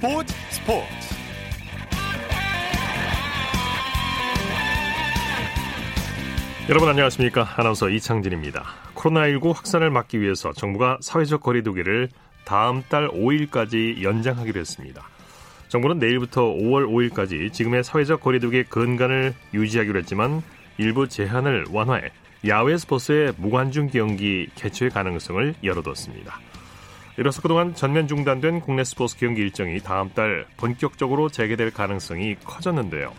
스포츠 스포츠. 여러분 안녕하십니까? 아나운서 이창진입니다. 코로나19 확산을 막기 위해서 정부가 사회적 거리두기를 다음 달 5일까지 연장하기로 했습니다. 정부는 내일부터 5월 5일까지 지금의 사회적 거리두기 근간을 유지하기로 했지만 일부 제한을 완화해 야외 스포츠의 무관중 경기 개최 가능성을 열어뒀습니다. 이로써 그동안 전면 중단된 국내 스포츠 경기 일정이 다음 달 본격적으로 재개될 가능성이 커졌는데요.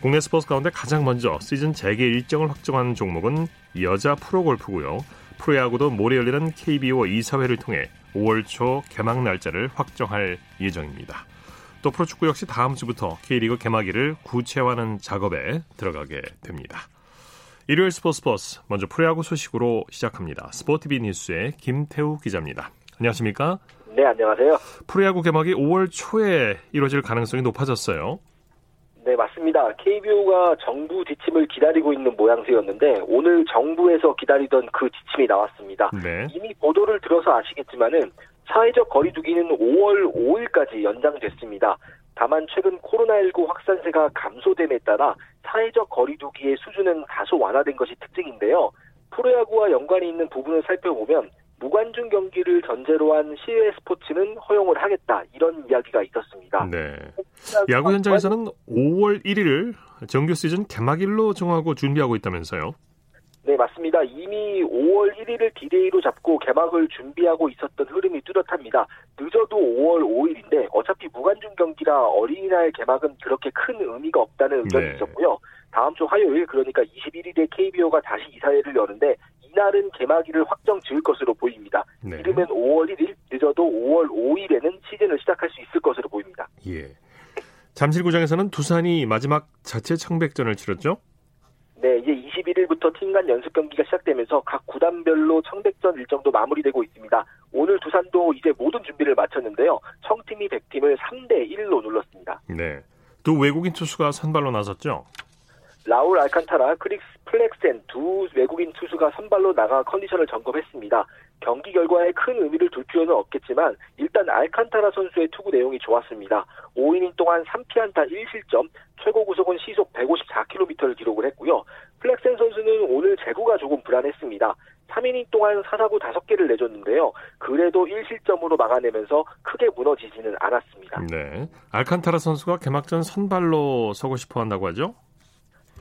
국내 스포츠 가운데 가장 먼저 시즌 재개 일정을 확정한 종목은 여자 프로골프고요. 프로야구도 모레 열리는 KBO 이사회를 통해 5월 초 개막 날짜를 확정할 예정입니다. 또 프로축구 역시 다음 주부터 K리그 개막일을 구체화하는 작업에 들어가게 됩니다. 일요일 스포츠 버스 먼저 프로야구 소식으로 시작합니다. 스포티비 뉴스의 김태우 기자입니다. 안녕하십니까? 네, 안녕하세요. 프로야구 개막이 5월 초에 이루어질 가능성이 높아졌어요. 네, 맞습니다. KBO가 정부 지침을 기다리고 있는 모양새였는데 오늘 정부에서 기다리던 그 지침이 나왔습니다. 네. 이미 보도를 들어서 아시겠지만은 사회적 거리두기는 5월 5일까지 연장됐습니다. 다만 최근 코로나19 확산세가 감소됨에 따라 사회적 거리두기의 수준은 다소 완화된 것이 특징인데요. 프로야구와 연관이 있는 부분을 살펴보면 무관중 경기를 전제로 한 실외 스포츠는 허용을 하겠다 이런 이야기가 있었습니다. 네. 야구 현장에서는 5월 1일을 정규 시즌 개막일로 정하고 준비하고 있다면서요? 네, 맞습니다. 이미 5월 1일을 디데이로 잡고 개막을 준비하고 있었던 흐름이 뚜렷합니다. 늦어도 5월 5일인데 어차피 무관중 경기라 어린이날 개막은 그렇게 큰 의미가 없다는 의견이 네. 있었고요. 다음 주 화요일 그러니까 21일에 KBO가 다시 이사회를 여는데 이날은 개막일을 확정 지을 것으로 보입니다. 네. 이르면 5월 1일, 늦어도 5월 5일에는 시즌을 시작할 수 있을 것으로 보입니다. 예. 잠실구장에서는 두산이 마지막 자체 청백전을 치렀죠? 네, 이제 21일부터 팀 간 연습 경기가 시작되면서 각 구단별로 청백전 일정도 마무리되고 있습니다. 오늘 두산도 이제 모든 준비를 마쳤는데요. 청팀이 100팀을 3대 1로 눌렀습니다. 네. 또 외국인 투수가 선발로 나섰죠? 라울 알칸타라, 크리스 플렉센 두 외국인 투수가 선발로 나가 컨디션을 점검했습니다. 경기 결과에 큰 의미를 둘 필요는 없겠지만 일단 알칸타라 선수의 투구 내용이 좋았습니다. 5이닝 동안 3피안타 1실점, 최고 구속은 시속 154km를 기록을 했고요. 플렉센 선수는 오늘 제구가 조금 불안했습니다. 3이닝 동안 사사구 5개를 내줬는데요. 그래도 1실점으로 막아내면서 크게 무너지지는 않았습니다. 네. 알칸타라 선수가 개막전 선발로 서고 싶어 한다고 하죠?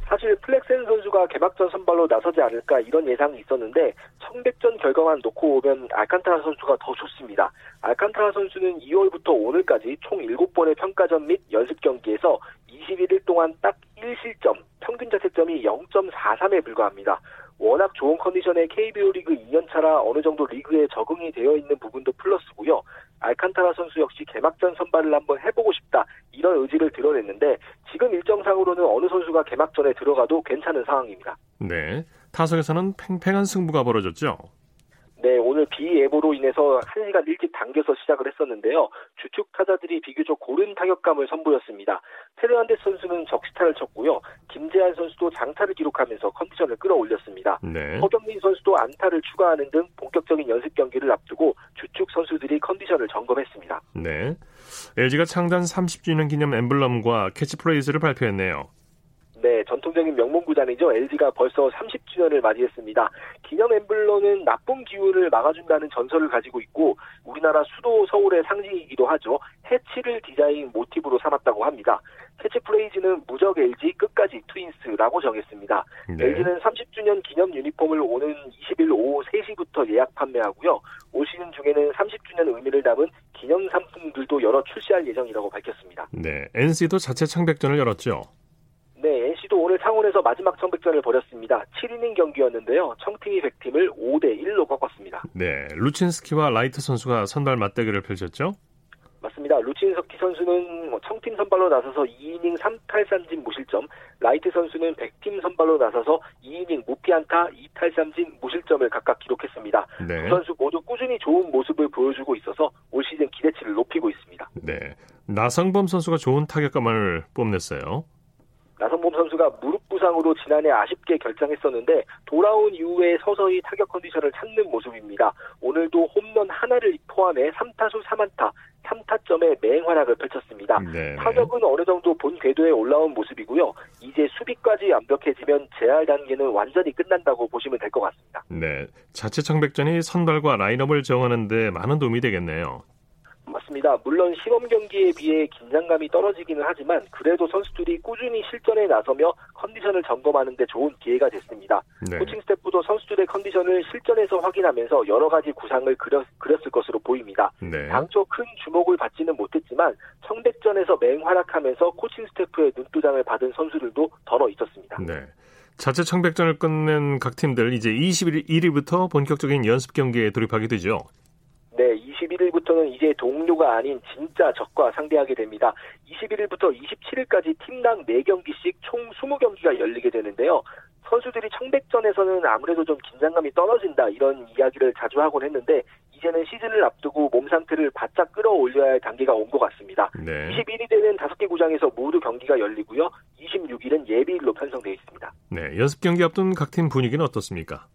사실 플렉센 선수가 개막전 선발로 나서지 않을까 이런 예상이 있었는데 청백전 결과만 놓고 보면 알칸타라 선수가 더 좋습니다. 알칸타라 선수는 2월부터 오늘까지 총 7번의 평가전 및 연습 경기에서 21이닝 동안 딱 1실점, 평균 자책점이 0.43에 불과합니다. 워낙 좋은 컨디션의 KBO 리그 2년차라 어느 정도 리그에 적응이 되어 있는 부분도 플러스고요. 알칸타라 선수 역시 개막전 선발을 한번 해보고 싶다 이런 의지를 드러냈는데 지금 일정상으로는 어느 선수가 개막전에 들어가도 괜찮은 상황입니다. 네, 타석에서는 팽팽한 승부가 벌어졌죠. 네, 오늘 비 예보로 인해서 1시간 일찍 당겨서 시작을 했었는데요. 주축 타자들이 비교적 고른 타격감을 선보였습니다. 테르안데스 선수는 적시타를 쳤고요. 김재한 선수도 장타를 기록하면서 컨디션을 끌어올렸습니다. 네. 허경민 선수도 안타를 추가하는 등 본격적인 연습 경기를 앞두고 주축 선수들이 컨디션을 점검했습니다. 네. LG가 창단 30주년 기념 엠블럼과 캐치프레이즈를 발표했네요. 네, 전통적인 명문 구단이죠. LG가 벌써 30주년을 맞이했습니다. 기념 엠블럼은 나쁜 기운을 막아준다는 전설을 가지고 있고 우리나라 수도 서울의 상징이기도 하죠. 해치를 디자인 모티브로 삼았다고 합니다. 캐치프레이즈는 무적 LG 끝까지 트윈스라고 정했습니다. 네. LG는 30주년 기념 유니폼을 오는 20일 오후 3시부터 예약 판매하고요. 올 시즌 중에는 30주년 의미를 담은 기념 상품들도 여러 출시할 예정이라고 밝혔습니다. 네, NC도 자체 청백전을 열었죠. 네, NC도 오늘 창원에서 마지막 청백전을 벌였습니다. 7이닝 경기였는데요. 청팀이 백팀을 5대 1로 꺾었습니다. 네, 루친스키와 라이트 선수가 선발 맞대결을 펼쳤죠? 맞습니다. 루친스키 선수는 뭐 청팀 선발로 나서서 2이닝 3탈삼진 무실점, 라이트 선수는 백팀 선발로 나서서 2이닝 무피안타 2탈삼진 무실점을 각각 기록했습니다. 네. 두 선수 모두 꾸준히 좋은 모습을 보여주고 있어서 올 시즌 기대치를 높이고 있습니다. 네, 나성범 선수가 좋은 타격감을 뽐냈어요. 선수가 무릎 부상으로 지난해 아쉽게 결장했었는데 돌아온 이후에 서서히 타격 컨디션을 찾는 모습입니다. 오늘도 홈런 하나를 포함해 3타수 3안타 3타점의 맹활약을 펼쳤습니다. 네, 네. 타격은 어느 정도 본 궤도에 올라온 모습이고요. 이제 수비까지 완벽해지면 재활 단계는 완전히 끝난다고 보시면 될 것 같습니다. 네, 자체 청백전이 선발과 라인업을 정하는데 많은 도움이 되겠네요. 맞습니다. 물론 시범 경기에 비해 긴장감이 떨어지기는 하지만 그래도 선수들이 꾸준히 실전에 나서며 컨디션을 점검하는 데 좋은 기회가 됐습니다. 네. 코칭 스태프도 선수들의 컨디션을 실전에서 확인하면서 여러 가지 구상을 그렸, 그렸을 것으로 보입니다. 네. 당초 큰 주목을 받지는 못했지만 청백전에서 맹활약하면서 코칭 스태프의 눈두장을 받은 선수들도 더러 있었습니다. 네. 자체 청백전을 끝낸 각 팀들 이제 21일부터 본격적인 연습 경기에 돌입하게 되죠. 네, 21일부터는 이제 동료가 아닌 진짜 적과 상대하게 됩니다. 21일부터 27일까지 팀당 4경기씩 총 20경기가 열리게 되는데요. 선수들이 청백전에서는 아무래도 좀 긴장감이 떨어진다 이런 이야기를 자주 하곤 했는데 이제는 시즌을 앞두고 몸 상태를 바짝 끌어올려야 할 단계가 온 것 같습니다. 네. 21일 되는 5개 구장에서 모두 경기가 열리고요. 26일은 예비일로 편성되어 있습니다. 네, 연습 경기 앞둔 각 팀 분위기는 어떻습니까?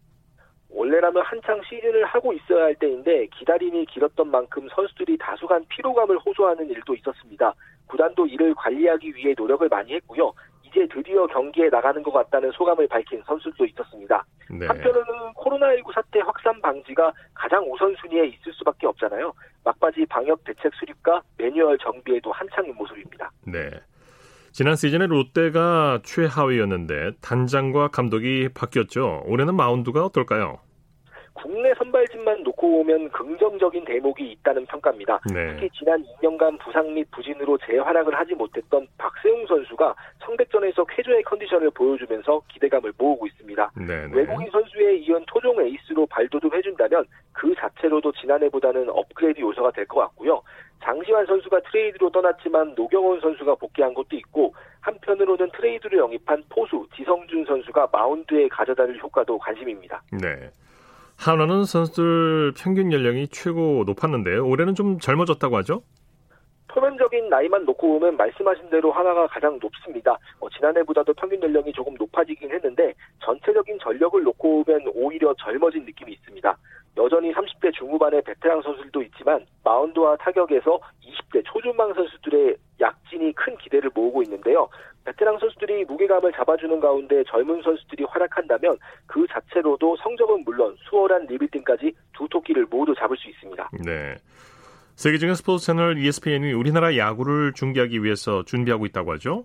원래라면 한창 시즌을 하고 있어야 할 때인데 기다림이 길었던 만큼 선수들이 다수간 피로감을 호소하는 일도 있었습니다. 구단도 이를 관리하기 위해 노력을 많이 했고요. 이제 드디어 경기에 나가는 것 같다는 소감을 밝힌 선수들도 있었습니다. 네. 한편으로는 코로나19 사태 확산 방지가 가장 우선순위에 있을 수밖에 없잖아요. 막바지 방역 대책 수립과 매뉴얼 정비에도 한창인 모습입니다. 네. 지난 시즌에 롯데가 최하위였는데 단장과 감독이 바뀌었죠. 올해는 마운드가 어떨까요? 국내 선발진만 놓고 보면 긍정적인 대목이 있다는 평가입니다. 네. 특히 지난 2년간 부상 및 부진으로 제 활약을 하지 못했던 박세웅 선수가 청백전에서 쾌조의 컨디션을 보여주면서 기대감을 모으고 있습니다. 네, 네. 외국인 선수에 이은 토종 에이스로 발돋움 해준다면 그 자체로도 지난해보다는 업그레이드 요소가 될 것 같고요. 장시환 선수가 트레이드로 떠났지만 노경은 선수가 복귀한 것도 있고 한편으로는 트레이드로 영입한 포수 지성준 선수가 마운드에 가져다 줄 효과도 관심입니다. 네. 한화는 선수들 평균 연령이 최고 높았는데 올해는 좀 젊어졌다고 하죠? 표면적인 나이만 놓고 보면 말씀하신 대로 하나가 가장 높습니다. 어, 지난해보다도 평균 연령이 조금 높아지긴 했는데 전체적인 전력을 놓고 보면 오히려 젊어진 느낌이 있습니다. 여전히 30대 중후반의 베테랑 선수들도 있지만 마운드와 타격에서 20대 초중반 선수들의 약진이 큰 기대를 모으고 있는데요. 베테랑 선수들이 무게감을 잡아주는 가운데 젊은 선수들이 활약한다면 그 자체로도 성적은 물론 수월한 리빌딩까지 두 토끼를 모두 잡을 수 있습니다. 네. 세계적인 스포츠 채널 ESPN이 우리나라 야구를 중계하기 위해서 준비하고 있다고 하죠?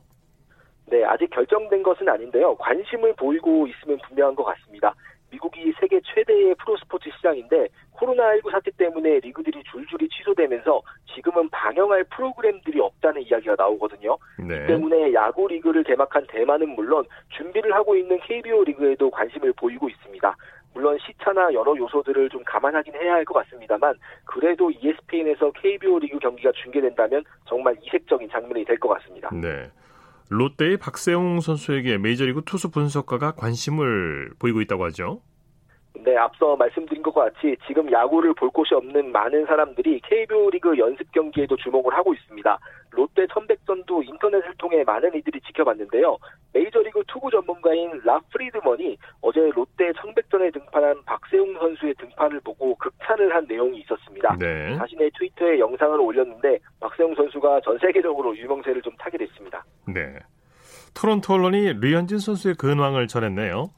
네, 아직 결정된 것은 아닌데요. 관심을 보이고 있으면 분명한 것 같습니다. 미국이 세계 최대의 프로스포츠 시장인데 코로나19 사태 때문에 리그들이 줄줄이 취소되면서 지금은 방영할 프로그램들이 없다는 이야기가 나오거든요. 네. 때문에 야구 리그를 개막한 대만은 물론 준비를 하고 있는 KBO 리그에도 관심을 보이고 있습니다. 물론 시차나 여러 요소들을 좀 감안하긴 해야 할 것 같습니다만 그래도 ESPN에서 KBO 리그 경기가 중계된다면 정말 이색적인 장면이 될 것 같습니다. 네. 롯데의 박세웅 선수에게 메이저리그 투수 분석가가 관심을 보이고 있다고 하죠. 네, 앞서 말씀드린 것과 같이 지금 야구를 볼 곳이 없는 많은 사람들이 KBO 리그 연습 경기에도 주목을 하고 있습니다. 롯데 천백전도 인터넷을 통해 많은 이들이 지켜봤는데요. 메이저리그 투구 전문가인 라 프리드먼이 어제 롯데 청백전에 등판한 박세웅 선수의 등판을 보고 극찬을 한 내용이 있었습니다. 네. 자신의 트위터에 영상을 올렸는데 박세웅 선수가 전 세계적으로 유명세를 좀 타게 됐습니다. 네. 토론토 언론이 류현진 선수의 근황을 전했네요.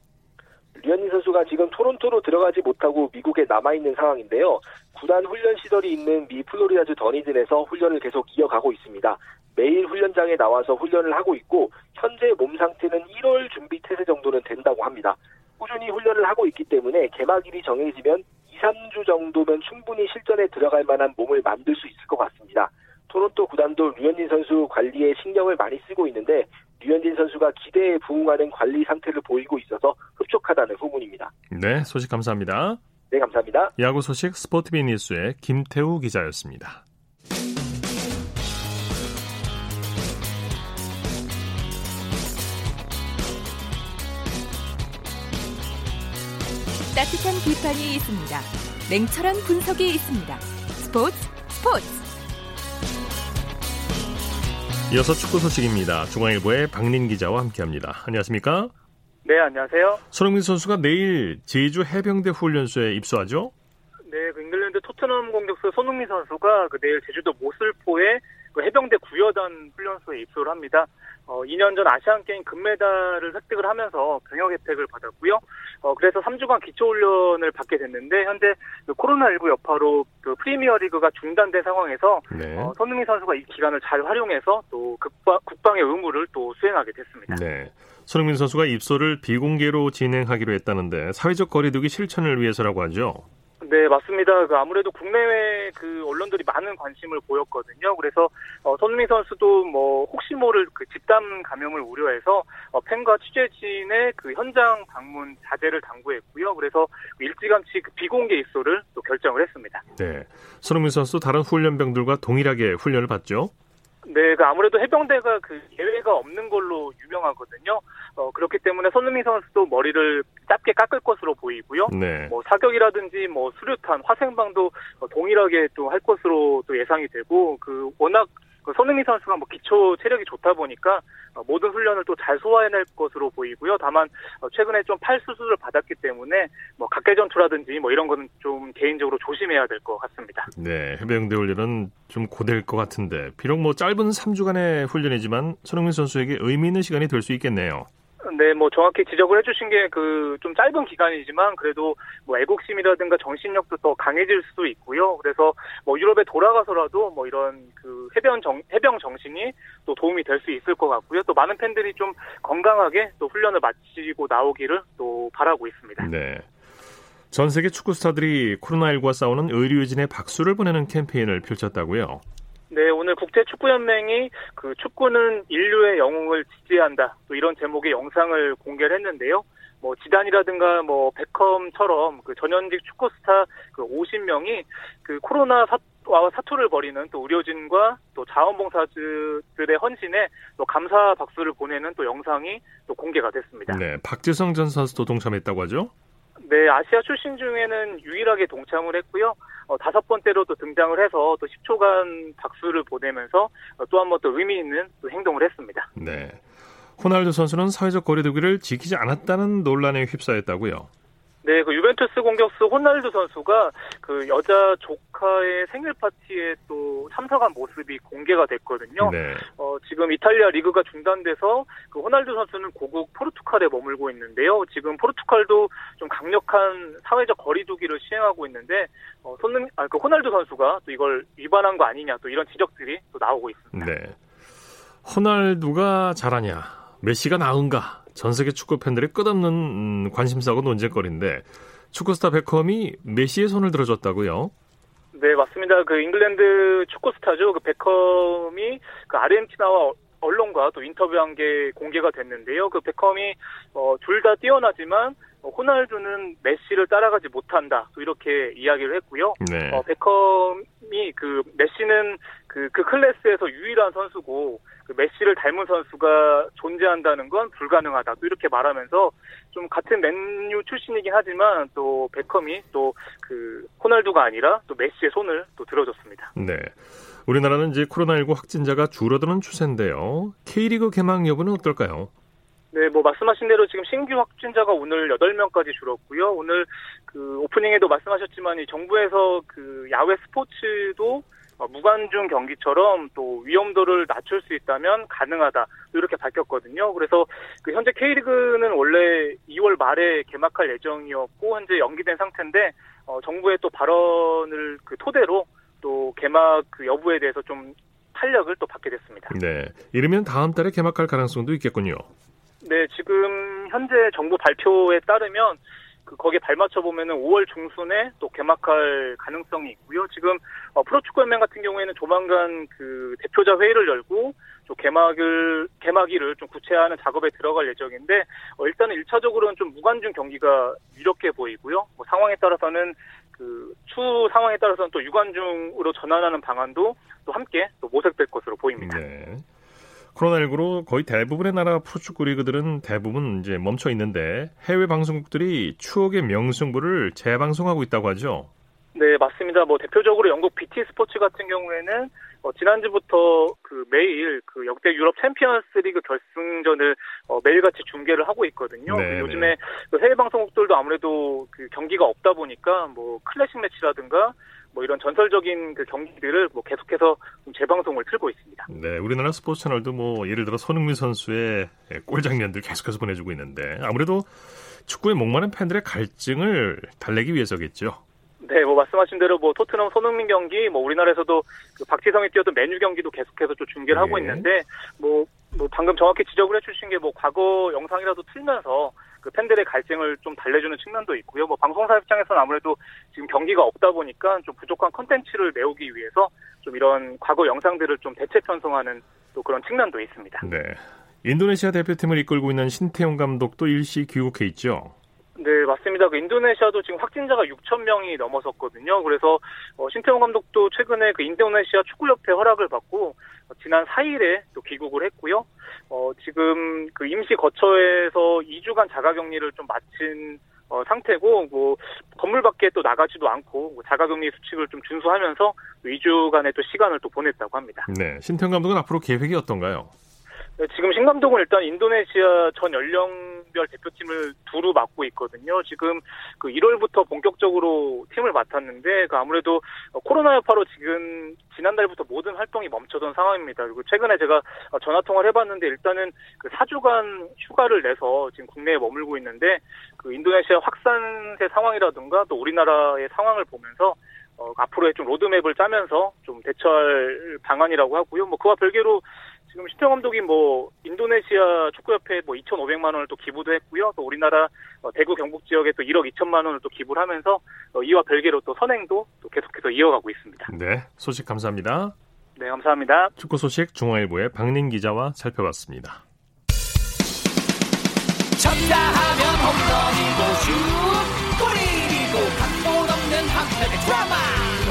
류현진 선수가 지금 토론토로 들어가지 못하고 미국에 남아있는 상황인데요. 구단 훈련 시설이 있는 미 플로리다주 더니든에서 훈련을 계속 이어가고 있습니다. 매일 훈련장에 나와서 훈련을 하고 있고 현재 몸 상태는 1월 준비 태세 정도는 된다고 합니다. 꾸준히 훈련을 하고 있기 때문에 개막일이 정해지면 2, 3주 정도면 충분히 실전에 들어갈 만한 몸을 만들 수 있을 것 같습니다. 토론토 구단도 류현진 선수 관리에 신경을 많이 쓰고 있는데 류현진 선수가 기대에 부응하는 관리 상태를 보이고 있어서 흡족하다는 후문입니다. 네, 소식 감사합니다. 네, 감사합니다. 야구 소식 스포티비 뉴스의 김태우 기자였습니다. 따뜻한 비판이 있습니다. 냉철한 분석이 있습니다. 스포츠 스포츠 이어서 축구 소식입니다. 중앙일보의 박린 기자와 함께합니다. 안녕하십니까? 네, 안녕하세요. 손흥민 선수가 내일 제주 해병대 훈련소에 입소하죠? 네, 그 잉글랜드 토트넘 공격수 손흥민 선수가 그 내일 제주도 모슬포에 그 해병대 9여단 훈련소에 입소를 합니다. 어, 2년 전 아시안 게임 금메달을 획득을 하면서 병역 혜택을 받았고요. 어, 그래서 3주간 기초 훈련을 받게 됐는데 현재 그 코로나19 여파로 그 프리미어리그가 중단된 상황에서 네. 어, 손흥민 선수가 이 기간을 잘 활용해서 또 국방, 국방의 의무를 또 수행하게 됐습니다. 네. 손흥민 선수가 입소를 비공개로 진행하기로 했다는데 사회적 거리두기 실천을 위해서라고 하죠. 네, 맞습니다. 그 아무래도 국내외 그 언론들이 많은 관심을 보였거든요. 그래서 어, 손흥민 선수도 뭐 혹시 모를 그 집단 감염을 우려해서 어, 팬과 취재진의 그 현장 방문 자제를 당부했고요. 그래서 일찌감치 그 비공개 입소를 또 결정을 했습니다. 네, 손흥민 선수 다른 훈련병들과 동일하게 훈련을 받죠. 네, 그 아무래도 해병대가 그 예외가 없는 걸로 유명하거든요. 어, 그렇기 때문에 손흥민 선수도 머리를 짧게 깎을 것으로 보이고요. 네. 뭐 사격이라든지 뭐 수류탄, 화생방도 동일하게 또 할 것으로 또 예상이 되고 그 워낙 그 손흥민 선수가 뭐 기초 체력이 좋다 보니까 어, 모든 훈련을 또 잘 소화해낼 것으로 보이고요. 다만 어, 최근에 좀 팔 수술을 받았기 때문에 뭐 각계 전투라든지 뭐 이런 거는 좀 개인적으로 조심해야 될 것 같습니다. 네, 해병대 훈련은 좀 고될 것 같은데 비록 뭐 짧은 3주간의 훈련이지만 손흥민 선수에게 의미 있는 시간이 될 수 있겠네요. 네, 뭐 정확히 지적을 해주신 게 그 좀 짧은 기간이지만 그래도 뭐 애국심이라든가 정신력도 더 강해질 수도 있고요. 그래서 뭐 유럽에 돌아가서라도 뭐 이런 그 해병 정 해병 정신이 또 도움이 될 수 있을 것 같고요. 또 많은 팬들이 좀 건강하게 또 훈련을 마치고 나오기를 또 바라고 있습니다. 네. 전 세계 축구 스타들이 코로나19와 싸우는 의료진의 박수를 보내는 캠페인을 펼쳤다고요. 네, 오늘 국제축구연맹이 그 축구는 인류의 영웅을 지지한다. 또 이런 제목의 영상을 공개를 했는데요. 뭐 지단이라든가 뭐 베컴처럼 그 전현직 축구 스타 그 50명이 그 코로나 사와 사투를 벌이는 또 의료진과 또 자원봉사자들의 헌신에 또 감사 박수를 보내는 또 영상이 또 공개가 됐습니다. 네, 박지성 전 선수도 동참했다고 하죠? 네, 아시아 출신 중에는 유일하게 동참을 했고요. 어, 다섯 번째로 또 등장을 해서 또 10초간 박수를 보내면서 어, 또 한 번 또 의미 있는 또 행동을 했습니다. 네. 호날두 선수는 사회적 거리두기를 지키지 않았다는 논란에 휩싸였다고요. 네, 그 유벤투스 공격수 호날두 선수가 그 여자 조카의 생일 파티에 또 참석한 모습이 공개가 됐거든요. 네. 어, 지금 이탈리아 리그가 중단돼서 그 호날두 선수는 고국 포르투갈에 머물고 있는데요. 지금 포르투갈도 좀 강력한 사회적 거리두기를 시행하고 있는데 어, 손흥 아, 그 호날두 선수가 또 이걸 위반한 거 아니냐 또 이런 지적들이 또 나오고 있습니다. 네. 호날두가 잘하냐, 메시가 나은가 전 세계 축구 팬들의 끝없는 음, 관심사고 논쟁거리인데 축구스타 베컴이 메시의 손을 들어줬다고요? 네, 맞습니다. 그 잉글랜드 축구 스타죠. 그 베컴이 그 아르헨티나와 언론과 또 인터뷰한 게 공개가 됐는데요. 그 베컴이 어, 둘 다 뛰어나지만 어, 호날두는 메시를 따라가지 못한다. 또 이렇게 이야기를 했고요. 네. 어, 베컴이 그 메시는 그, 그 클래스에서 유일한 선수고 그 메시를 닮은 선수가 존재한다는 건 불가능하다. 또 이렇게 말하면서 좀 같은 맨유 출신이긴 하지만 또 베컴이 또 그 호날두가 아니라 또 메시의 손을 또 들어줬습니다. 네. 우리나라는 이제 코로나19 확진자가 줄어드는 추세인데요. K리그 개막 여부는 어떨까요? 네, 뭐 말씀하신 대로 지금 신규 확진자가 오늘 8명까지 줄었고요. 오늘 그 오프닝에도 말씀하셨지만 이 정부에서 그 야외 스포츠도 어, 무관중 경기처럼 또 위험도를 낮출 수 있다면 가능하다 이렇게 밝혔거든요. 그래서 그 현재 K리그는 원래 2월 말에 개막할 예정이었고 현재 연기된 상태인데 어, 정부의 또 발언을 그 토대로 또 개막 그 여부에 대해서 좀 탄력을 또 받게 됐습니다. 네, 이르면 다음 달에 개막할 가능성도 있겠군요. 네, 지금 현재 정부 발표에 따르면 그 거기에 발맞춰 보면은 5월 중순에 또 개막할 가능성이 있고요. 지금 어, 프로축구 연맹 같은 경우에는 조만간 그 대표자 회의를 열고 좀 개막을 개막일을 좀 구체화하는 작업에 들어갈 예정인데 어, 일단은 1차적으로는 좀 무관중 경기가 유력해 보이고요. 뭐 상황에 따라서는 그 추후 상황에 따라서는 또 유관중으로 전환하는 방안도 또 함께 또 모색될 것으로 보입니다. 네. 코로나19로 거의 대부분의 나라 프로축구 리그들은 대부분 이제 멈춰 있는데 해외 방송국들이 추억의 명승부를 재방송하고 있다고 하죠. 네, 맞습니다. 뭐 대표적으로 영국 BT 스포츠 같은 경우에는 어, 지난주부터 그 매일 그 역대 유럽 챔피언스 리그 결승전을 어, 매일같이 중계를 하고 있거든요. 네, 요즘에 그 해외 방송국들도 아무래도 그 경기가 없다 보니까 뭐 클래식 매치라든가 뭐 이런 전설적인 그 경기들을 뭐 계속해서 재방송을 틀고 있습니다. 네, 우리나라 스포츠 채널도 뭐 예를 들어 손흥민 선수의 골 장면들 계속해서 보내주고 있는데 아무래도 축구에 목마른 팬들의 갈증을 달래기 위해서겠죠. 네, 뭐 말씀하신 대로 뭐 토트넘 손흥민 경기, 뭐 우리나라에서도 그 박지성이 뛰었던 메뉴 경기도 계속해서 좀 중계를 하고 네. 있는데 뭐, 뭐 방금 정확히 지적을 해주신 게 뭐 과거 영상이라도 틀면서 그 팬들의 갈증을 좀 달래주는 측면도 있고요. 뭐 방송사 입장에서는 아무래도 지금 경기가 없다 보니까 좀 부족한 컨텐츠를 메우기 위해서 좀 이런 과거 영상들을 좀 대체 편성하는 또 그런 측면도 있습니다. 네. 인도네시아 대표팀을 이끌고 있는 신태용 감독도 일시 귀국해 있죠. 네, 맞습니다. 그 인도네시아도 지금 확진자가 6천 명이 넘어섰거든요. 그래서 어, 신태용 감독도 최근에 그 인도네시아 축구협회 허락을 받고 어, 지난 4일에 또 귀국을 했고요. 어, 지금 그 임시 거처에서 2주간 자가격리를 좀 마친 어, 상태고 뭐 건물 밖에 또 나가지도 않고 뭐 자가격리 수칙을 좀 준수하면서 2주간의 또 시간을 또 보냈다고 합니다. 네. 신태용 감독은 앞으로 계획이 어떤가요? 네, 지금 신 감독은 일단 인도네시아 전 연령별 대표팀을 두루 맡고 있거든요. 지금 그 1월부터 본격적으로 팀을 맡았는데 그 아무래도 코로나 여파로 지금 지난달부터 모든 활동이 멈춰던 상황입니다. 그리고 최근에 제가 전화 통화를 해봤는데 일단은 그 4주간 휴가를 내서 지금 국내에 머물고 있는데 그 인도네시아 확산세 상황이라든가 또 우리나라의 상황을 보면서 어, 앞으로의 좀 로드맵을 짜면서 좀 대처할 방안이라고 하고요. 뭐 그와 별개로 지금 신태용 감독이 뭐 인도네시아 축구협회에 뭐 2,500만 원을 또 기부도 했고요. 또 우리나라 어, 대구 경북 지역에 또 1억 2천만 원을 또 기부를 하면서 어, 이와 별개로 또 선행도 또 계속해서 이어가고 있습니다. 네. 소식 감사합니다. 네, 감사합니다. 축구 소식 중앙일보의 박린 기자와 살펴봤습니다. 쳤다 하면 홈런이고 슛 골이고 각본 없는 한편의 드라마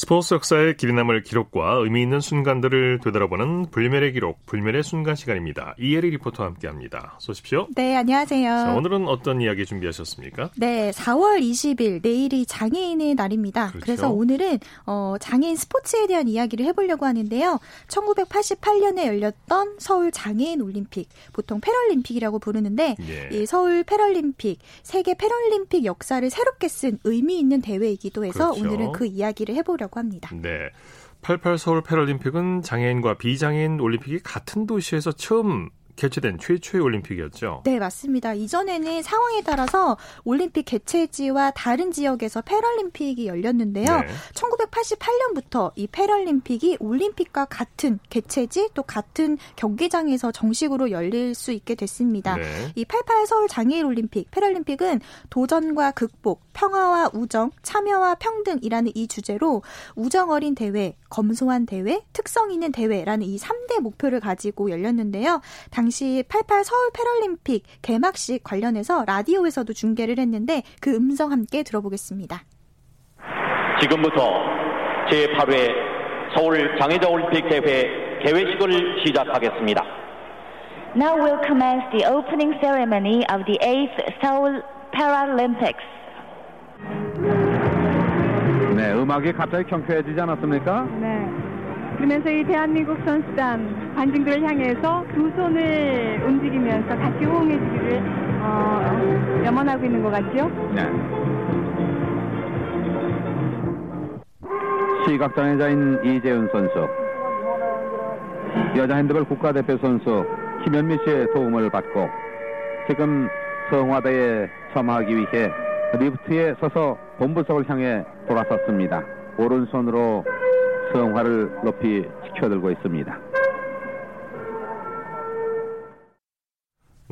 스포츠 역사의 길이 남을 기록과 의미 있는 순간들을 되돌아보는 불멸의 기록, 불멸의 순간 시간입니다. 이혜리 리포터와 함께합니다. 쏘십시오. 네, 안녕하세요. 자, 오늘은 어떤 이야기 준비하셨습니까? 네, 4월 20일 내일이 장애인의 날입니다. 그렇죠. 그래서 오늘은 어, 장애인 스포츠에 대한 이야기를 해보려고 하는데요. 1988년에 열렸던 서울 장애인 올림픽, 보통 패럴림픽이라고 부르는데 예. 이 서울 패럴림픽, 세계 패럴림픽 역사를 새롭게 쓴 의미 있는 대회이기도 해서 그렇죠. 오늘은 그 이야기를 해보려고 합니다. 네. 88 서울 패럴림픽은 장애인과 비장애인 올림픽이 같은 도시에서 처음 개최된 최초의 올림픽이었죠. 네, 맞습니다. 이전에는 상황에 따라서 올림픽 개최지와 다른 지역에서 패럴림픽이 열렸는데요. 네. 1988년부터 이 패럴림픽이 올림픽과 같은 개최지 또 같은 경기장에서 정식으로 열릴 수 있게 됐습니다. 네. 이88 서울 장애인 올림픽, 패럴림픽은 도전과 극복, 평화와 우정, 참여와 평등이라는 이 주제로 우정 어린 대회, 검소한 대회, 특성 있는 대회라는 이 3대 목표를 가지고 열렸는데요. 당시 88 서울 패럴림픽 개막식 관련해서 라디오에서도 중계를 했는데 그 음성 함께 들어보겠습니다. 지금부터 제8회 서울 장애자 올림픽 대회 개회식을 시작하겠습니다. Now we'll commence the opening ceremony of the 8th Seoul Paralympics. 음악이 갑자기 경쾌해지지 않았습니까? 네. 그러면서 이 대한민국 선수단 관중들을 향해서 두 손을 움직이면서 같이 호응해 주기를 어, 염원하고 있는 것 같죠? 네. 시각장애자인 이재훈 선수, 여자 핸드볼 국가대표 선수 김현미 씨의 도움을 받고 지금 성화대에 점하기 위해 리프트에 서서 본부석을 향해 돌아섰습니다. 오른손으로 성화를 높이 지켜들고 있습니다.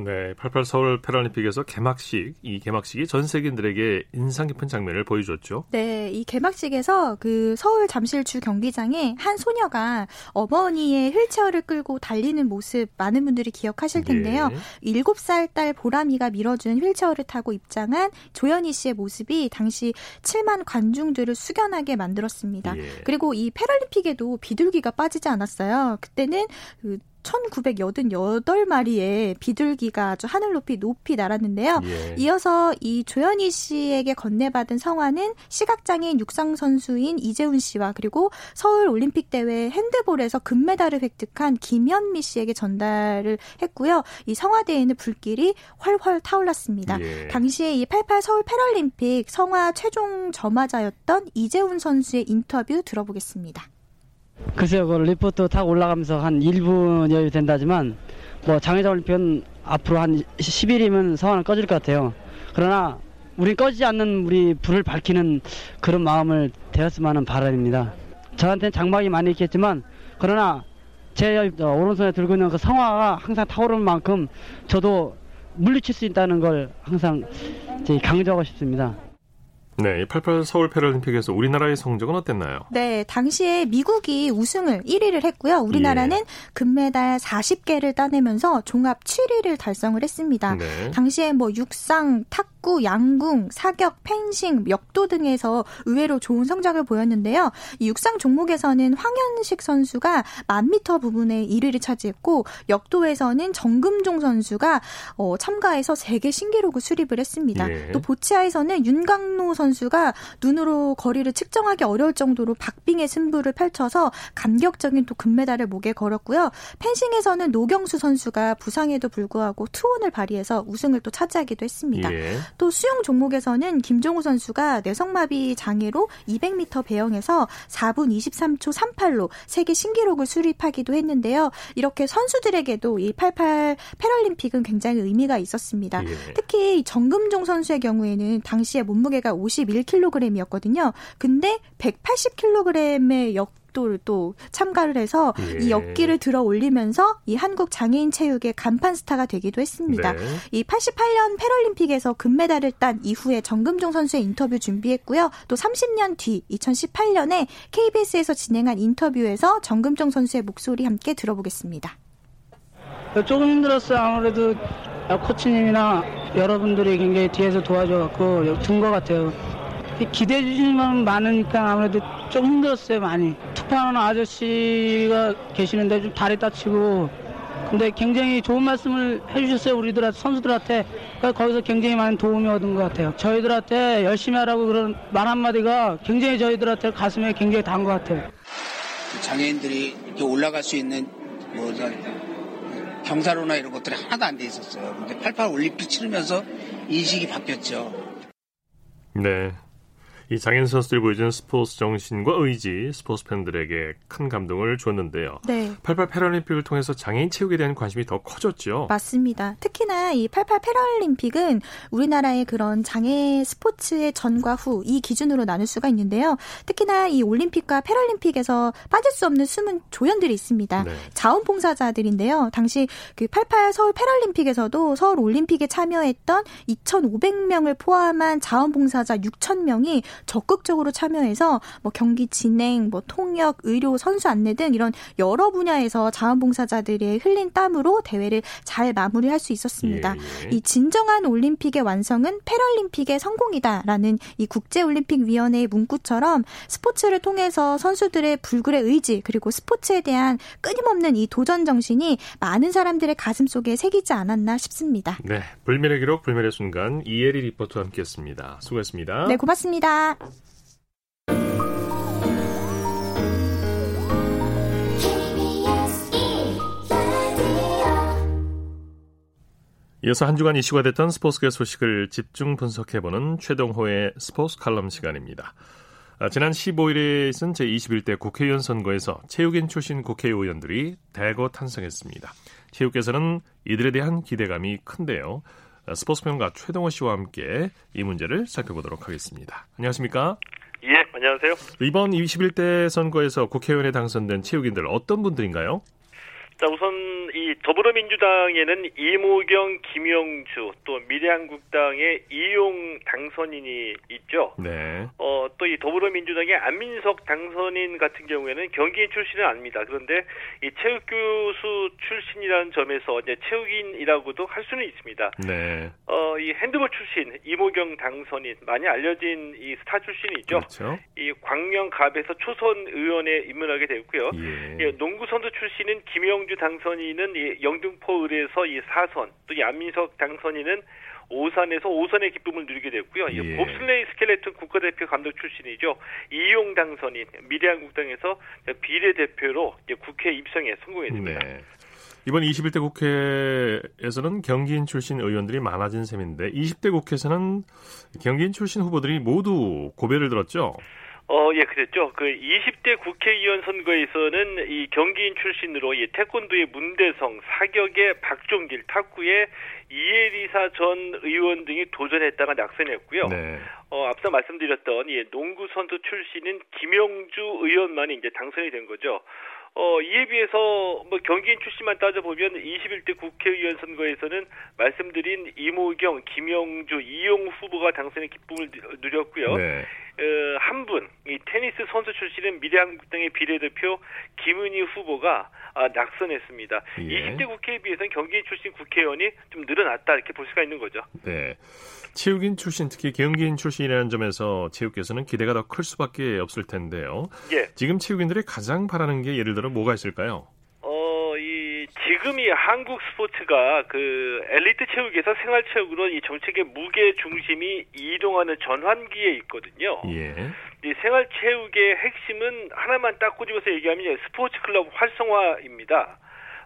네, 88 서울 패럴림픽에서 개막식, 이 개막식이 전 세계인들에게 인상 깊은 장면을 보여줬죠. 네, 이 개막식에서 그 서울 잠실주 경기장에 한 소녀가 어머니의 휠체어를 끌고 달리는 모습 많은 분들이 기억하실 텐데요. 예. 7살 딸 보람이가 밀어준 휠체어를 타고 입장한 조연희 씨의 모습이 당시 7만 관중들을 숙연하게 만들었습니다. 예. 그리고 이 패럴림픽에도 비둘기가 빠지지 않았어요. 그때는 그 1988마리의 비둘기가 아주 하늘 높이 높이 날았는데요. 예. 이어서 이 조현희 씨에게 건네받은 성화는 시각장애인 육상 선수인 이재훈 씨와 그리고 서울 올림픽 대회 핸드볼에서 금메달을 획득한 김현미 씨에게 전달을 했고요. 이 성화대에는 불길이 훨훨 타올랐습니다. 예. 당시에 이 88 서울 패럴림픽 성화 최종 점화자였던 이재훈 선수의 인터뷰 들어보겠습니다. 글쎄요, 그 리포트 타고 올라가면서 한 1분 여유 된다지만 뭐 장애자 올림픽은 앞으로 한 10일이면 성화는 꺼질 것 같아요. 그러나 우리 꺼지지 않는 우리 불을 밝히는 그런 마음을 되었으면 하는 바람입니다. 저한테는 장막이 많이 있겠지만 그러나 제 오른손에 들고 있는 그 성화가 항상 타오르는 만큼 저도 물리칠 수 있다는 걸 항상 강조하고 싶습니다. 네, 88 서울 패럴림픽에서 우리나라의 성적은 어땠나요? 네, 당시에 미국이 우승을 1위를 했고요. 우리나라는 예. 금메달 40개를 따내면서 종합 7위를 달성을 했습니다. 네. 당시에 뭐 육상, 탁구, 양궁, 사격, 펜싱, 역도 등에서 의외로 좋은 성적을 보였는데요. 이 육상 종목에서는 황현식 선수가 만 미터 부분에 1위를 차지했고 역도에서는 정금종 선수가 어, 참가해서 세계 신기록을 수립을 했습니다. 예. 또 보치아에서는 윤강로 선수 가 눈으로 거리를 측정하기 어려울 정도로 박빙의 승부를 펼쳐서 감격적인 또 금메달을 목에 걸었고요. 펜싱에서는 노경수 선수가 부상에도 불구하고 투혼을 발휘해서 우승을 또 차지하기도 했습니다. 예. 또 수영 종목에서는 김종우 선수가 뇌성마비 장애로 200m 배영에서 4분 23초 38로 세계 신기록을 수립하기도 했는데요. 이렇게 선수들에게도 이 88 패럴림픽은 굉장히 의미가 있었습니다. 예. 특히 이 정금종 선수의 경우에는 당시에 몸무게가 51kg이었거든요. 근데 180kg의 역 도를 또 참가를 해서 예. 이 역기를 들어 올리면서 이 한국 장애인 체육의 간판 스타가 되기도 했습니다. 네. 이 88년 패럴림픽에서 금메달을 딴 이후에 정금종 선수의 인터뷰 준비했고요. 또 30년 뒤 2018년에 KBS에서 진행한 인터뷰에서 정금종 선수의 목소리 함께 들어보겠습니다. 조금 힘들었어요. 아무래도 코치님이나 여러분들이 굉장히 뒤에서 도와줘갖고 준 것 같아요. 기대해 주시는 분 많으니까 아무래도 좀 힘들었어요, 많이. 투파하는 아저씨가 계시는데 좀 다리 다치고 근데 굉장히 좋은 말씀을 해주셨어요, 우리들 선수들한테. 그러니까 거기서 굉장히 많은 도움이 얻은 것 같아요. 저희들한테 열심히 하라고 그런 말 한마디가 굉장히 저희들한테 가슴에 굉장히 닿은 것 같아요. 장애인들이 이렇게 올라갈 수 있는 뭐 경사로나 이런 것들이 하나도 안 돼 있었어요. 근데 88 올림픽 치르면서 인식이 바뀌었죠. 네. 이 장애인 선수들이 보여주는 스포츠 정신과 의지, 스포츠 팬들에게 큰 감동을 줬는데요. 네. 88 패럴림픽을 통해서 장애인 체육에 대한 관심이 더 커졌죠. 맞습니다. 특히나 이 88 패럴림픽은 우리나라의 그런 장애 스포츠의 전과 후 이 기준으로 나눌 수가 있는데요. 특히나 이 올림픽과 패럴림픽에서 빠질 수 없는 숨은 조연들이 있습니다. 네. 자원봉사자들인데요. 당시 그 88 서울 패럴림픽에서도 서울 올림픽에 참여했던 2,500명을 포함한 자원봉사자 6,000명이 적극적으로 참여해서 뭐 경기 진행, 뭐 통역, 의료, 선수 안내 등 이런 여러 분야에서 자원봉사자들의 흘린 땀으로 대회를 잘 마무리할 수 있었습니다. 예, 예. 이 진정한 올림픽의 완성은 패럴림픽의 성공이다라는 이 국제올림픽위원회의 문구처럼 스포츠를 통해서 선수들의 불굴의 의지 그리고 스포츠에 대한 끊임없는 이 도전 정신이 많은 사람들의 가슴 속에 새기지 않았나 싶습니다. 네. 불멸의 기록, 불멸의 순간 이혜리 리포터와 함께했습니다. 수고했습니다. 네, 고맙습니다. 이어서 한 주간 이슈가 됐던 스포츠계 소식을 집중 분석해보는 최동호의 스포츠 칼럼 시간입니다. 아, 지난 15일에 있은 제21대 국회의원 선거에서 체육인 출신 국회의원들이 대거 탄생했습니다. 체육계에서는 이들에 대한 기대감이 큰데요. 아, 스포츠평가 최동호 씨와 함께 이 문제를 살펴보도록 하겠습니다. 안녕하십니까? 예, 안녕하세요. 이번 21대 선거에서 국회의원에 당선된 체육인들 어떤 분들인가요? 자, 우선 이 더불어민주당에는 이모경, 김영주, 또 미래한국당의 이용 당선인이 있죠. 네. 어, 또 이 더불어민주당의 안민석 당선인 같은 경우에는 경기인 출신은 아닙니다. 그런데 이 체육교수 출신이라는 점에서 이제 체육인이라고도 할 수는 있습니다. 네. 어, 이 핸드볼 출신 임오경 당선인 많이 알려진 이 스타 출신이죠. 그렇죠. 이 광명갑에서 초선 의원에 입문하게 되었고요. 예. 예, 농구 선수 출신인 김영주 당선인은 이 영등포을에서 이 4선, 또 이 안민석 당선인은 오산에서 5선의 기쁨을 누리게 됐고요. 이 예. 봅슬레이 스켈레톤 국가대표 감독 출신이죠. 이용 당선인 미래한국당에서 비례대표로 국회 입성에 성공했습니다. 네. 이번 21대 국회에서는 경기인 출신 의원들이 많아진 셈인데 20대 국회에서는 경기인 출신 후보들이 모두 고배를 들었죠. 어, 예, 그랬죠. 그 20대 국회의원 선거에서는 이 경기인 출신으로 이 태권도의 문대성, 사격의 박종길, 탁구의 이혜리사 전 의원 등이 도전했다가 낙선했고요. 네. 어, 앞서 말씀드렸던 이 농구 선수 출신인 김영주 의원만이 이제 당선이 된 거죠. 어, 이에 비해서 뭐 경기인 출신만 따져보면 21대 국회의원 선거에서는 말씀드린 이모경, 김영주, 이용 후보가 당선의 기쁨을 누렸고요. 네. 어, 한 분, 이 테니스 선수 출신은 미래한국당의 비례대표 김은희 후보가 아, 낙선했습니다. 예. 20대 국회에 비해서는 경기인 출신 국회의원이 좀 늘어났다 이렇게 볼 수가 있는 거죠. 네. 체육인 출신, 특히 경기인 출신이라는 점에서 체육계에서는 기대가 더 클 수밖에 없을 텐데요. 예. 지금 체육인들이 가장 바라는 게 예를 들어 뭐가 있을까요? 어, 이, 지금 이 한국 스포츠가 그 엘리트 체육에서 생활 체육으로 이 정책의 무게 중심이 이동하는 전환기에 있거든요. 예. 이 생활 체육의 핵심은 하나만 딱 꼬집어서 얘기하면 스포츠 클럽 활성화입니다.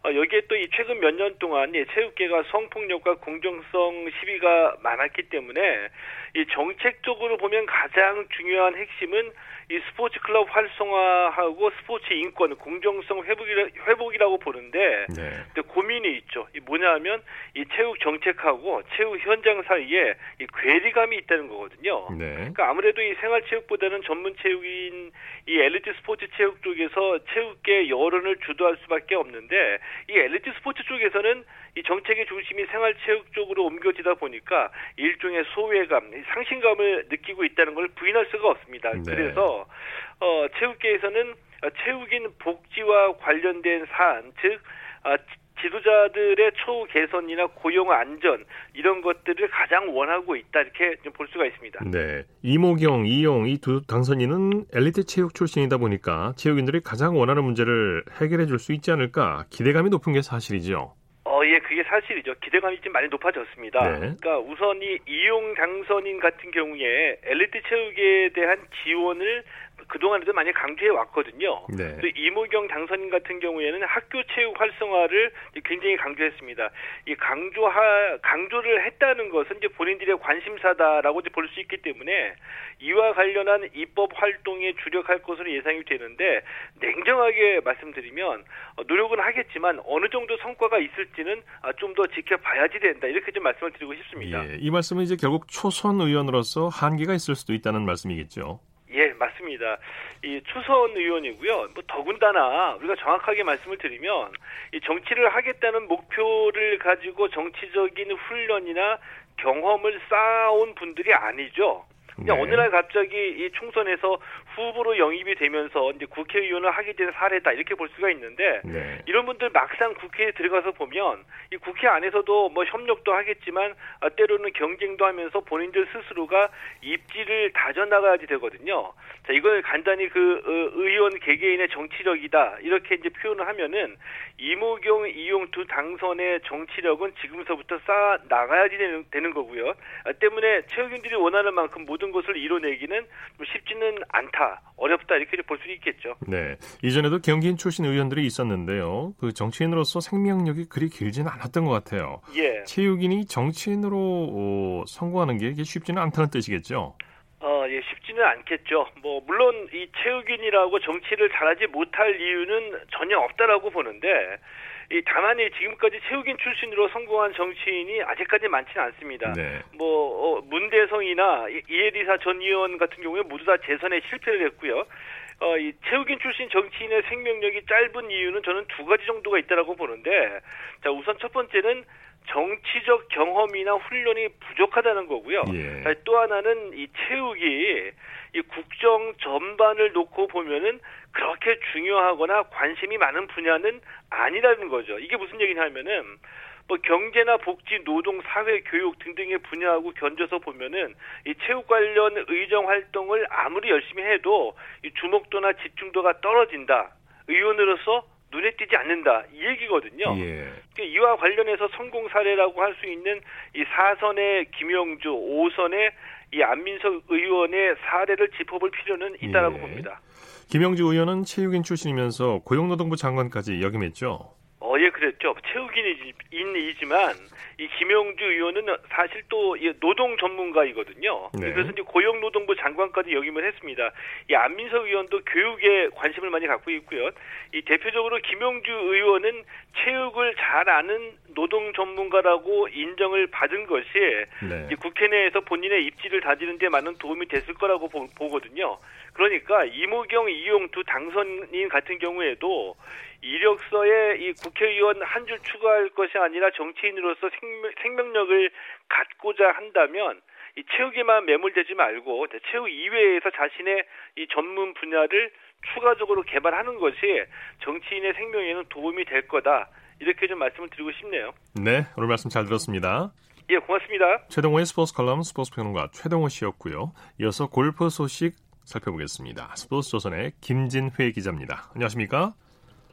어, 여기에 또 이 최근 몇 년 동안 이 체육계가 성폭력과 공정성 시비가 많았기 때문에 이 정책적으로 보면 가장 중요한 핵심은 이 스포츠 클럽 활성화하고 스포츠 인권 공정성 회복이라, 회복이라고 보는데 네. 근데 고민이 있죠. 이 뭐냐면 이 체육 정책하고 체육 현장 사이에 이 괴리감이 있다는 거거든요. 네. 그러니까 아무래도 이 생활체육보다는 전문 체육인 이 엘리트 스포츠 체육 쪽에서 체육계 여론을 주도할 수밖에 없는데 이 엘리트 스포츠 쪽에서는 이 정책의 중심이 생활체육 쪽으로 옮겨지다 보니까 일종의 소외감, 상실감을 느끼고 있다는 걸 부인할 수가 없습니다. 네. 그래서 어, 체육계에서는 체육인 복지와 관련된 사안, 즉 아, 지도자들의 처우 개선이나 고용 안전 이런 것들을 가장 원하고 있다 이렇게 좀 볼 수가 있습니다. 네. 이모경, 이용 이 두 당선인은 엘리트 체육 출신이다 보니까 체육인들이 가장 원하는 문제를 해결해 줄 수 있지 않을까 기대감이 높은 게 사실이죠. 그게 사실이죠. 기대감이 좀 많이 높아졌습니다. 네. 그러니까 우선 이 이용 당선인 같은 경우에 엘리트 체육에 대한 지원을 그동안에도 많이 강조해 왔거든요. 네. 또 이모경 당선인 같은 경우에는 학교 체육 활성화를 굉장히 강조했습니다. 이 강조하 강조를 했다는 것은 이제 본인들의 관심사다라고 볼수 있기 때문에 이와 관련한 입법 활동에 주력할 것으로 예상이 되는데 냉정하게 말씀드리면 어, 노력은 하겠지만 어느 정도 성과가 있을지는 아, 좀더 지켜봐야지 된다 이렇게 좀 말씀을 드리고 싶습니다. 예, 이 말씀은 이제 결국 초선 의원으로서 한계가 있을 수도 있다는 말씀이겠죠. 예, 맞습니다. 이 추선 의원이고요. 뭐 더군다나 우리가 정확하게 말씀을 드리면 이 정치를 하겠다는 목표를 가지고 정치적인 훈련이나 경험을 쌓아온 분들이 아니죠. 그냥 네. 어느 날 갑자기 이 총선에서 후보로 영입이 되면서 이제 국회의원을 하게 된 사례다 이렇게 볼 수가 있는데 네. 이런 분들 막상 국회에 들어가서 보면 이 국회 안에서도 뭐 협력도 하겠지만 아, 때로는 경쟁도 하면서 본인들 스스로가 입지를 다져나가야지 되거든요. 자 이걸 간단히 그 어, 의원 개개인의 정치력이다 이렇게 이제 표현을 하면은 이모경, 이용 두 당선의 정치력은 지금서부터 쌓아 나가야지 되는, 되는 거고요. 아, 때문에 체육인들이 원하는 만큼 모든 것을 이뤄내기는 좀 쉽지는 않다, 어렵다 이렇게 볼 수 있겠죠. 네. 이전에도 경기인 출신 의원들이 있었는데요. 그 정치인으로서 생명력이 그리 길지는 않았던 것 같아요. 예. 체육인이 정치인으로 어, 성공하는 게 쉽지는 않다는 뜻이겠죠. 어, 예, 쉽지는 않겠죠. 뭐, 물론 이 체육인이라고 정치를 잘하지 못할 이유는 전혀 없다라고 보는데, 이 다만 이 지금까지 체육인 출신으로 성공한 정치인이 아직까지 많지는 않습니다. 네. 뭐 어, 문대성이나 이- 이혜리사 전 의원 같은 경우에 모두 다 재선에 실패를 했고요. 어, 이 체육인 출신 정치인의 생명력이 짧은 이유는 저는 두 가지 정도가 있다라고 보는데, 자 우선 첫 번째는 정치적 경험이나 훈련이 부족하다는 거고요. 예. 자, 또 하나는 이 체육이 이 국정 전반을 놓고 보면은 그렇게 중요하거나 관심이 많은 분야는 아니라는 거죠. 이게 무슨 얘기냐면은 뭐 경제나 복지, 노동, 사회, 교육 등등의 분야하고 견져서 보면은 이 체육 관련 의정 활동을 아무리 열심히 해도 이 주목도나 집중도가 떨어진다. 의원으로서 눈에 띄지 않는다. 이 얘기거든요. 예. 그 이와 관련해서 성공 사례라고 할 수 있는 이 4선의 김영주, 5선의 이 안민석 의원의 사례를 짚어볼 필요는 있다라고 예. 봅니다. 김영주 의원은 체육인 출신이면서 고용노동부 장관까지 역임했죠. 어, 예, 그랬죠. 체육인이지만 이 김영주 의원은 사실 또이 노동 전문가이거든요. 네. 그래서 이제 고용노동부 장관까지 역임을 했습니다. 이 안민석 의원도 교육에 관심을 많이 갖고 있고요. 이 대표적으로 김영주 의원은 체육을 잘 아는 노동 전문가라고 인정을 받은 것이 네. 이 국회 내에서 본인의 입지를 다지는 데 많은 도움이 됐을 거라고 보, 보거든요. 그러니까 이모경, 이용두 당선인 같은 경우에도 이력서에 이 국회의원 한 줄 추가할 것이 아니라 정치인으로서 생명, 생명력을 갖고자 한다면 이 체육에만 매몰되지 말고 체육 이외에서 자신의 이 전문 분야를 추가적으로 개발하는 것이 정치인의 생명에는 도움이 될 거다. 이렇게 좀 말씀을 드리고 싶네요. 네, 오늘 말씀 잘 들었습니다. 예, 고맙습니다. 최동호의 스포츠 칼럼 스포츠 평론가 최동호 씨였고요. 이어서 골프 소식 살펴보겠습니다. 스포츠 조선의 김진회 기자입니다. 안녕하십니까?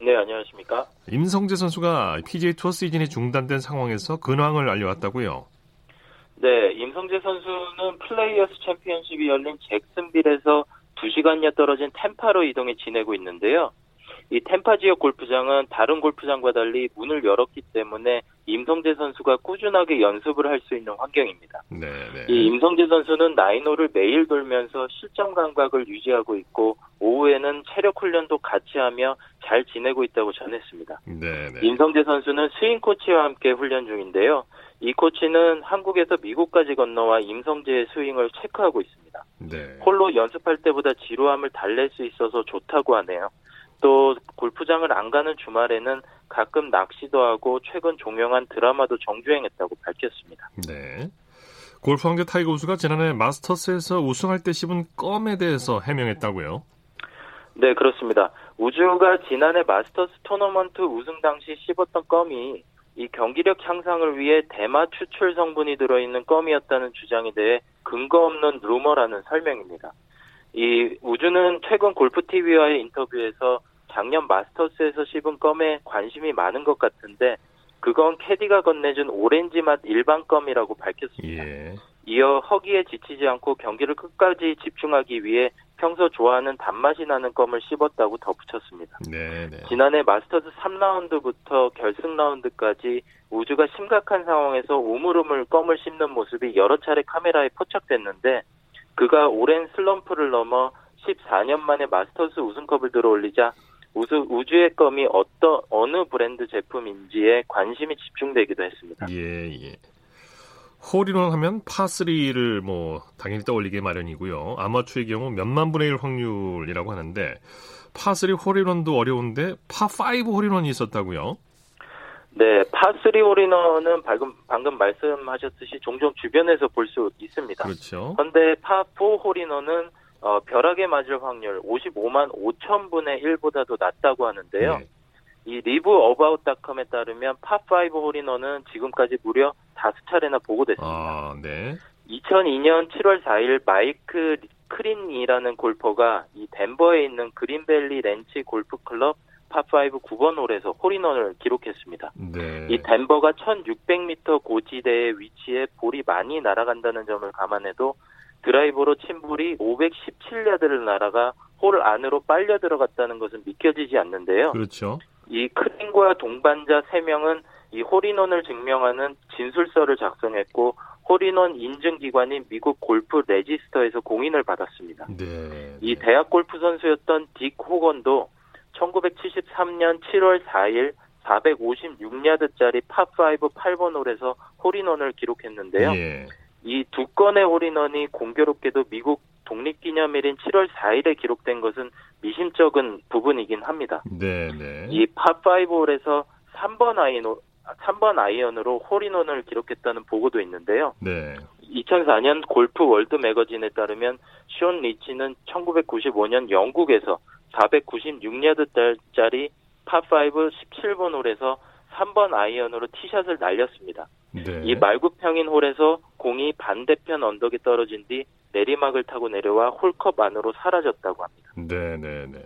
네, 안녕하십니까? 임성재 선수가 PGA 투어 시즌이 중단된 상황에서 근황을 알려왔다고요. 네, 임성재 선수는 플레이어스 챔피언십이 열린 잭슨빌에서 2시간여 떨어진 템파로 이동해 지내고 있는데요. 이 템파 지역 골프장은 다른 골프장과 달리 문을 열었기 때문에 임성재 선수가 꾸준하게 연습을 할 수 있는 환경입니다. 네, 네. 이 임성재 선수는 나인홀을 매일 돌면서 실전 감각을 유지하고 있고 오후에는 체력 훈련도 같이 하며 잘 지내고 있다고 전했습니다. 네, 네. 임성재 선수는 스윙 코치와 함께 훈련 중인데요. 이 코치는 한국에서 미국까지 건너와 임성재의 스윙을 체크하고 있습니다. 네. 홀로 연습할 때보다 지루함을 달랠 수 있어서 좋다고 하네요. 또 골프장을 안 가는 주말에는 가끔 낚시도 하고 최근 종영한 드라마도 정주행했다고 밝혔습니다. 네. 골프 황제 타이거 우즈가 지난해 마스터스에서 우승할 때 씹은 껌에 대해서 해명했다고요. 네, 그렇습니다. 우즈가 지난해 마스터스 토너먼트 우승 당시 씹었던 껌이 이 경기력 향상을 위해 대마 추출 성분이 들어있는 껌이었다는 주장에 대해 근거 없는 루머라는 설명입니다. 이 우주는 최근 골프 TV와의 인터뷰에서 작년 마스터스에서 씹은 껌에 관심이 많은 것 같은데 그건 캐디가 건네준 오렌지 맛 일반 껌이라고 밝혔습니다. 예. 이어 허기에 지치지 않고 경기를 끝까지 집중하기 위해 평소 좋아하는 단맛이 나는 껌을 씹었다고 덧붙였습니다. 네, 네. 지난해 마스터즈 3라운드부터 결승 라운드까지 우주가 심각한 상황에서 우물우물 껌을 씹는 모습이 여러 차례 카메라에 포착됐는데 그가 오랜 슬럼프를 넘어 14년 만에 마스터스 우승컵을 들어올리자 우즈, 우즈의 껌이 어떤 어느 브랜드 제품인지에 관심이 집중되기도 했습니다. 예, 예. 홀인원 하면 파3를 뭐 당연히 떠올리게 마련이고요. 아마추어의 경우 몇만 분의 1 확률이라고 하는데 파3 홀인원도 어려운데 파5 홀인원이 있었다고요. 네, 파3 홀인원은 방금, 방금 말씀하셨듯이 종종 주변에서 볼 수 있습니다. 그렇죠. 그런데 파4 홀인원은 어, 벼락에 맞을 확률 55만 5천 분의 1보다도 낮다고 하는데요. 네. 이 라이브 어바웃닷컴에 따르면 파5 홀인원은 지금까지 무려 다섯 차례나 보고됐습니다. 아, 네. 2002년 7월 4일 마이크 크린이라는 골퍼가 이 덴버에 있는 그린밸리 랜치 골프클럽 파5 9번 홀에서 홀인원을 기록했습니다. 네. 이 덴버가 1600m 고지대에 위치해 볼이 많이 날아간다는 점을 감안해도 드라이버로 친 볼이 517야드를 날아가 홀 안으로 빨려 들어갔다는 것은 믿겨지지 않는데요. 그렇죠. 이 크린과 동반자 3명은 이 홀인원을 증명하는 진술서를 작성했고 홀인원 인증기관인 미국 골프 레지스터에서 공인을 받았습니다. 네. 이 대학 골프 선수였던 딕 호건도 1973년 7월 4일 456야드짜리 파5 8번 홀에서 홀인원을 기록했는데요. 예. 이 두 건의 홀인원이 공교롭게도 미국 독립기념일인 7월 4일에 기록된 것은 미심쩍은 부분이긴 합니다. 네, 네. 이 파5 홀에서 3번 아이언 3번 아이언으로 홀인원을 기록했다는 보고도 있는데요. 네. 2004년 골프 월드 매거진에 따르면 시온 리치는 1995년 영국에서 496야드짜리 파5 17번 홀에서 3번 아이언으로 티샷을 날렸습니다. 네. 이 말굽형인 홀에서 공이 반대편 언덕에 떨어진 뒤 내리막을 타고 내려와 홀컵 안으로 사라졌다고 합니다. 네, 네, 네.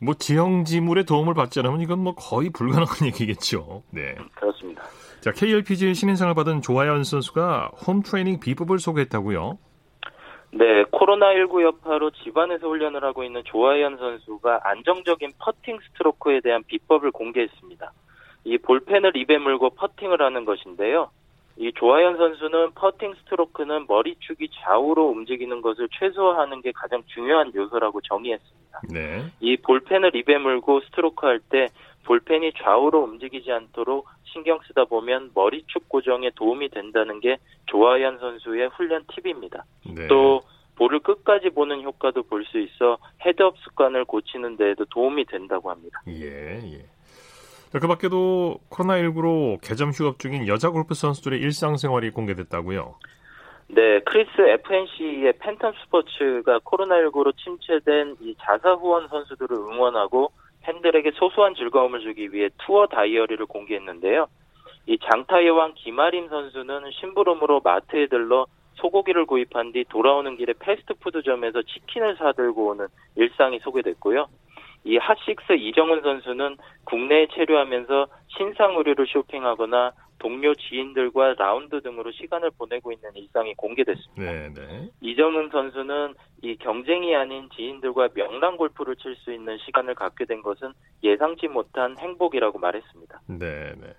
뭐 지형 지물의 도움을 받지 않으면 이건 뭐 거의 불가능한 얘기겠죠. 네. 그렇습니다. 자, KLPGA 신인상을 받은 조아연 선수가 홈 트레이닝 비법을 소개했다고요? 네, 코로나19 여파로 집안에서 훈련을 하고 있는 조아연 선수가 안정적인 퍼팅 스트로크에 대한 비법을 공개했습니다. 이 볼펜을 입에 물고 퍼팅을 하는 것인데요. 이 조아연 선수는 퍼팅 스트로크는 머리축이 좌우로 움직이는 것을 최소화하는 게 가장 중요한 요소라고 정의했습니다. 네. 이 볼펜을 입에 물고 스트로크 할 때 볼펜이 좌우로 움직이지 않도록 신경 쓰다 보면 머리축 고정에 도움이 된다는 게 조아연 선수의 훈련 팁입니다. 네. 또 볼을 끝까지 보는 효과도 볼 수 있어 헤드업 습관을 고치는 데에도 도움이 된다고 합니다. 예, 예. 자, 그 밖에도 코로나19로 개점 휴업 중인 여자 골프 선수들의 일상생활이 공개됐다고요? 네, 크리스 F&C의 팬텀 스포츠가 코로나19로 침체된 이 자사 후원 선수들을 응원하고 팬들에게 소소한 즐거움을 주기 위해 투어 다이어리를 공개했는데요. 이 장타의 왕 김아림 선수는 심부름으로 마트에 들러 소고기를 구입한 뒤 돌아오는 길에 패스트푸드점에서 치킨을 사들고 오는 일상이 소개됐고요. 이 핫식스 이정은 선수는 국내에 체류하면서 신상 의류를 쇼핑하거나 동료 지인들과 라운드 등으로 시간을 보내고 있는 일상이 공개됐습니다. 네, 네. 이정은 선수는 이 경쟁이 아닌 지인들과 명랑 골프를 칠 수 있는 시간을 갖게 된 것은 예상치 못한 행복이라고 말했습니다. 네, 네.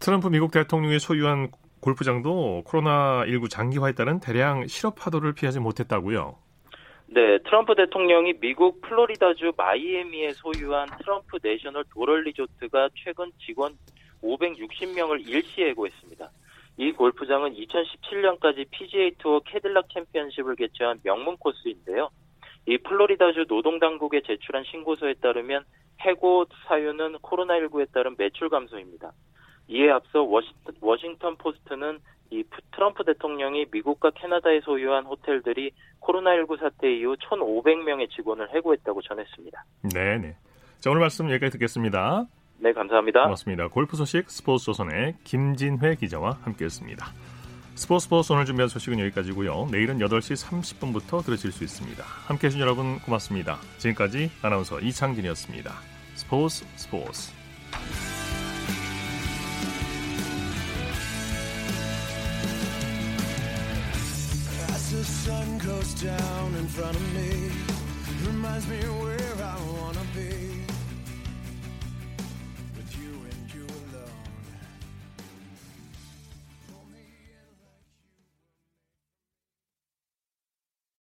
트럼프 미국 대통령이 소유한 골프장도 코로나19 장기화에 따른 대량 실업 파도를 피하지 못했다고요? 네, 트럼프 대통령이 미국 플로리다주 마이애미에 소유한 트럼프 내셔널 도럴 리조트가 최근 직원 560명을 일시 해고했습니다. 이 골프장은 2017년까지 PGA 투어 캐딜락 챔피언십을 개최한 명문 코스인데요. 이 플로리다주 노동당국에 제출한 신고서에 따르면 해고 사유는 코로나19에 따른 매출 감소입니다. 이에 앞서 워싱턴, 포스트는 이 트럼프 대통령이 미국과 캐나다에 소유한 호텔들이 코로나19 사태 이후 1,500명의 직원을 해고했다고 전했습니다. 네, 네. 자, 오늘 말씀 여기까지 듣겠습니다. 네, 감사합니다. 고맙습니다. 골프 소식 스포츠 조선의 김진회 기자와 함께했습니다. 스포츠 스포츠 오늘 준비한 소식은 여기까지고요. 내일은 8시 30분부터 들으실 수 있습니다. 함께해 주신 여러분 고맙습니다. 지금까지 아나운서 이창진이었습니다. 스포츠 스포츠 the sun goes down in front of me, reminds me where I wanna be.